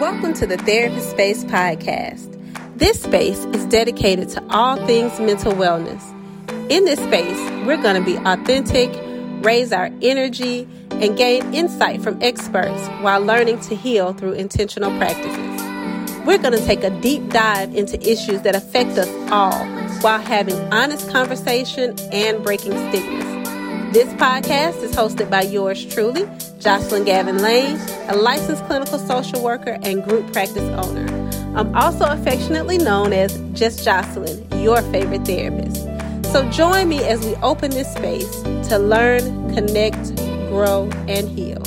Welcome to the Therapist Space podcast. This space is dedicated to all things mental wellness. In this space, we're going to be authentic, raise our energy, and gain insight from experts while learning to heal through intentional practices. We're going to take a deep dive into issues that affect us all while having honest conversation and breaking stigmas. This podcast is hosted by yours truly, Jocelyn Gavin Lane, a licensed clinical social worker and group practice owner. I'm also affectionately known as Just Jocelyn, your favorite therapist. So join me as we open this space to learn, connect, grow, and heal.